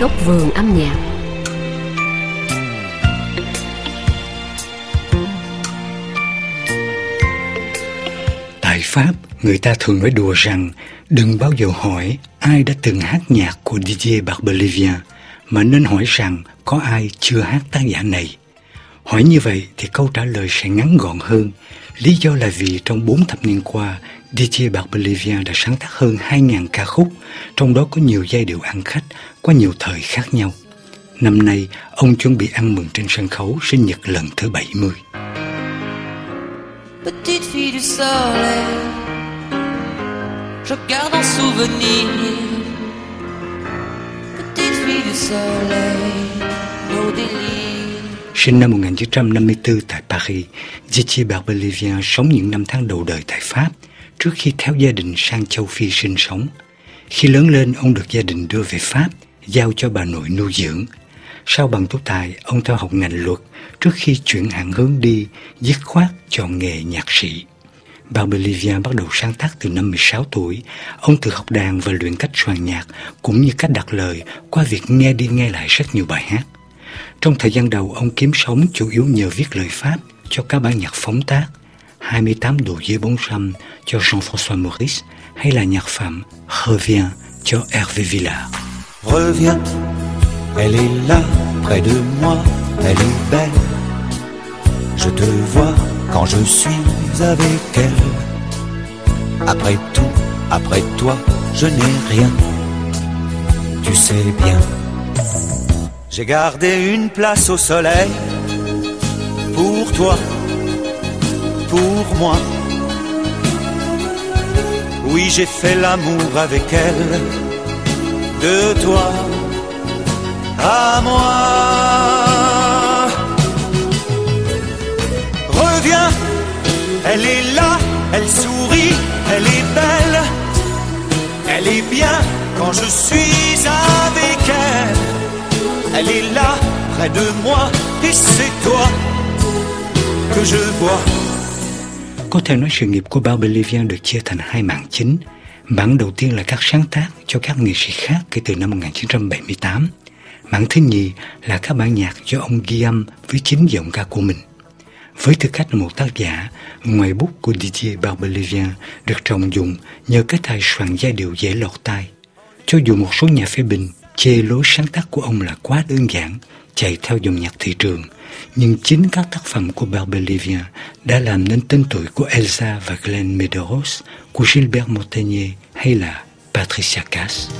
Góc vườn âm nhạc Tại Pháp, người ta thường nói đùa rằng đừng bao giờ hỏi ai đã từng hát nhạc của Didier Barbelivien, mà nên hỏi rằng có ai chưa hát tác giả này. Hỏi như vậy thì câu trả lời sẽ ngắn gọn hơn. Lý do là vì trong 4 thập niên qua, DJ Bạc Bolivia đã sáng tác hơn 2.000 ca khúc, trong đó có nhiều giai điệu ăn khách qua nhiều thời khác nhau. Năm nay, ông chuẩn bị ăn mừng trên sân khấu sinh nhật lần thứ 70. Petite fille du soleil, je garde en souvenir. Petite fille du soleil. Sinh năm 1954 tại Paris, Gigi Barbelivien sống những năm tháng đầu đời tại Pháp trước khi theo gia đình sang châu Phi sinh sống. Khi lớn lên, ông được gia đình đưa về Pháp, giao cho bà nội nuôi dưỡng. Sau bằng tú tài, ông theo học ngành luật trước khi chuyển hẳn hướng đi, dứt khoát chọn nghề nhạc sĩ. Barbelivien bắt đầu sáng tác từ năm 16 tuổi. Ông tự học đàn và luyện cách soạn nhạc cũng như cách đặt lời qua việc nghe đi nghe lại rất nhiều bài hát. Trong thời gian đầu, ông kiếm sống chủ yếu nhờ viết lời Pháp cho các bản nhạc phóng tác 28 độ dưới bóng Jean-François Maurice hay là nhạc phẩm Reviens Hervé Villard. Reviens, elle est là, près de moi, elle est belle. Je te vois quand je suis avec elle. Après tout, après toi, je n'ai rien. Tu sais bien. J'ai gardé une place au soleil pour toi, pour moi. Oui, j'ai fait l'amour avec elle, de toi à moi. Reviens, elle est là, elle sourit, elle est belle, elle est bien quand je suis elle. Elle est là, près de moi, et c'est toi que je vois. Có thể nói sự nghiệp của Barbelivien được chia thành hai mảng chính. Mảng đầu tiên là các sáng tác cho các nghệ sĩ khác kể từ năm 1978. Mảng thứ nhì là các bản nhạc do ông ghi âm với chính giọng ca của mình. Với tư cách là một tác giả, ngoài bút của Didier Barbelivien được trọng dụng nhờ cái tài soạn giai điệu dễ lọt tai. Cho dù một số nhà phê bình chê lối sáng tác của ông là quá đơn giản, chạy theo dòng nhạc thị trường, nhưng chính các tác phẩm của Barbelivien đã làm nên tên tuổi của Elsa và Glenn Medeiros, của Gilbert Montagnier hay là Patricia Cass.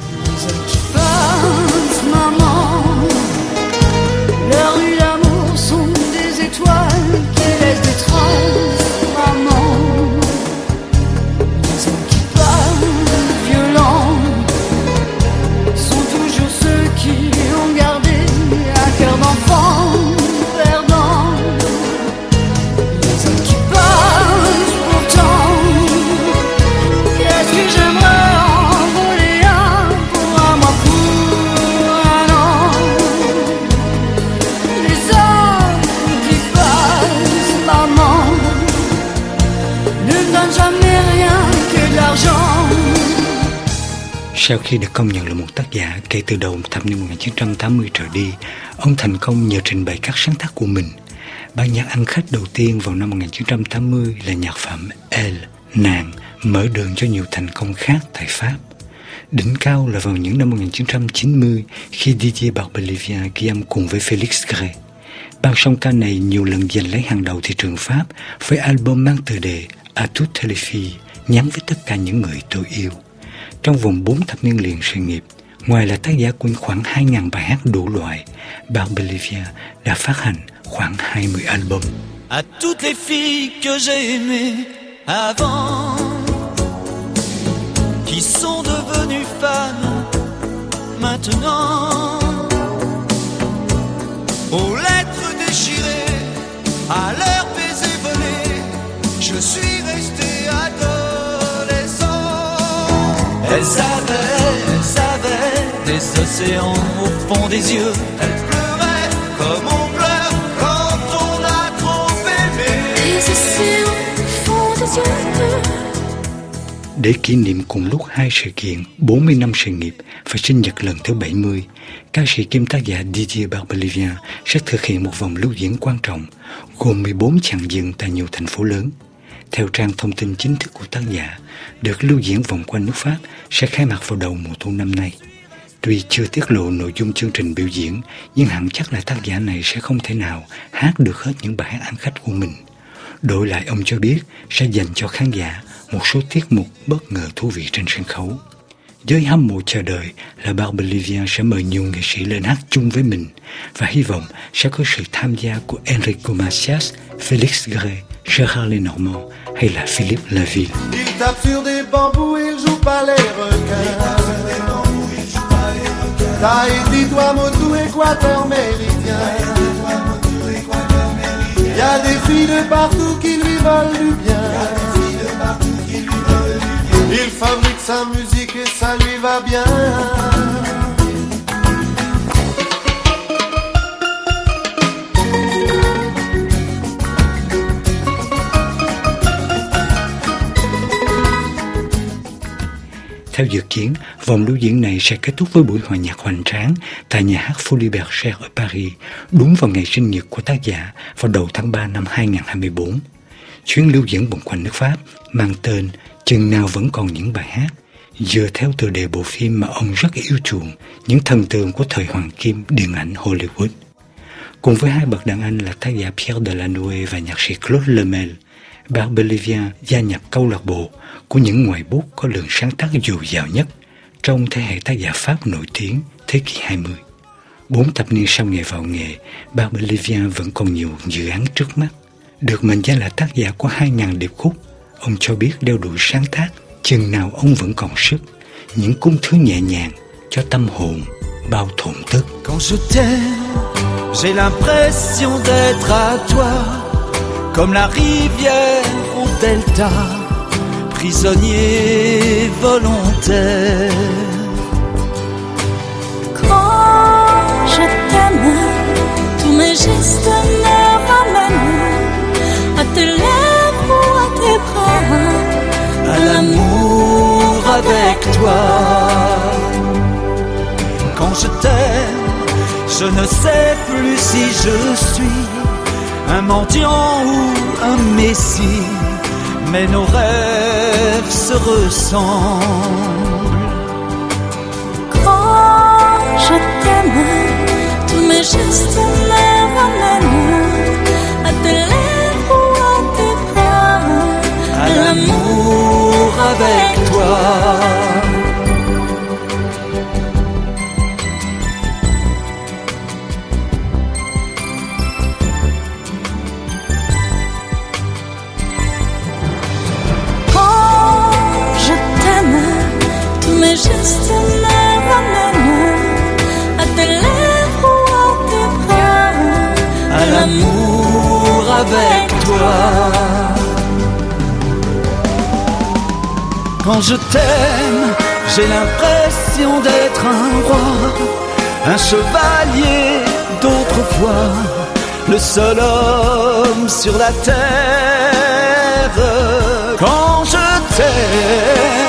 Sau khi được công nhận là một tác giả kể từ đầu thập niên 1980 trở đi, ông thành công nhờ trình bày các sáng tác của mình. Ban nhạc ăn khách đầu tiên vào năm 1980 là nhạc phẩm El Nàng, mở đường cho nhiều thành công khác tại Pháp. Đỉnh cao là vào những năm 1990 khi Didier Barbelivien ghi âm cùng với Félix Gray. Ban song ca này nhiều lần giành lấy hàng đầu thị trường Pháp với album mang tựa đề A Toute les filles, nhắm với tất cả những người tôi yêu. Trong vòng 4 thập niên liền sự nghiệp, ngoài là tác giả của khoảng 2.000 bài hát đủ loại, Barbelivien đã phát hành khoảng 20 album. à toutes les filles que j'ai aimées avant, qui sont devenues femmes maintenant, aux lettres déchirées, à leurs Elles avaient, elles avaient des océans au fond des yeux, elles pleuraient comme on pleure quand on a trop aimé. Les océans font des yeux để kỷ niệm cùng lúc hai sự kiện 40 năm sự nghiệp và sinh nhật lần thứ 70, ca sĩ kim tác giả Didier Barbelivien sẽ thực hiện một vòng lưu diễn quan trọng gồm 14 chặng dừng tại nhiều thành phố lớn. Theo trang thông tin chính thức của tác giả, được lưu diễn vòng quanh nước Pháp sẽ khai mạc vào đầu mùa thu năm nay. Tuy chưa tiết lộ nội dung chương trình biểu diễn, nhưng hẳn chắc là tác giả này sẽ không thể nào hát được hết những bài hát ăn khách của mình. Đổi lại ông cho biết sẽ dành cho khán giả một số tiết mục bất ngờ thú vị trên sân khấu. Giới hâm mộ chờ đợi là Barbelivien sẽ mời nhiều nghệ sĩ lên hát chung với mình và hy vọng sẽ có sự tham gia của Enrico Macias, Felix Gray, Gérard Lenormand hay là Philippe Laville. Il tape sur des bambous, il joue pas les requins. Tahiti, Tuamotu, Équateur méridien. Il y a des filles de partout qui lui veulent du bien. Il fabrique sa musique et ça lui va bien. Theo dự kiến, vòng lưu diễn này sẽ kết thúc với buổi hòa nhạc hoành tráng tại nhà hát Folie Bergère ở Paris, đúng vào ngày sinh nhật của tác giả vào đầu tháng 3 năm 2024. Chuyến lưu diễn vòng quanh nước Pháp mang tên Chừng nào vẫn còn những bài hát, dựa theo tựa đề bộ phim mà ông rất yêu chuộng, những thần tượng của thời hoàng kim điện ảnh Hollywood. Cùng với hai bậc đàn anh là tác giả Pierre Delanoë và nhạc sĩ Claude Lemel, Barbelivien gia nhập câu lạc bộ của những ngoại bút có lượng sáng tác dồi dào nhất trong thế hệ tác giả Pháp nổi tiếng thế kỷ 20. Bốn thập niên sau nghề vào nghề, Barbelivien vẫn còn nhiều dự án trước mắt. Được mệnh danh là tác giả của 2.000 điệp khúc, ông cho biết đeo đuổi sáng tác chừng nào ông vẫn còn sức, những cung thứ nhẹ nhàng cho tâm hồn bao thổn thức. Quand je t'aime, j'ai l'impression d'être à toi, comme la rivière au delta, prisonnier volontaire. Quand je t'aime, tous mes gestes me ramènent à tes lèvres ou à tes bras. à l'amour avec toi. Quand je t'aime, je ne sais plus si je suis un mendiant ou un messie, mais nos rêves se ressemblent. Quand je t'aime, tous mes gestes me ramènent à tes mes gestes me ramènent à tes lèvres ou à tes bras. à l'amour avec toi. Quand je t'aime, j'ai l'impression d'être un roi, un chevalier d'autrefois, le seul homme sur la terre. Quand je t'aime,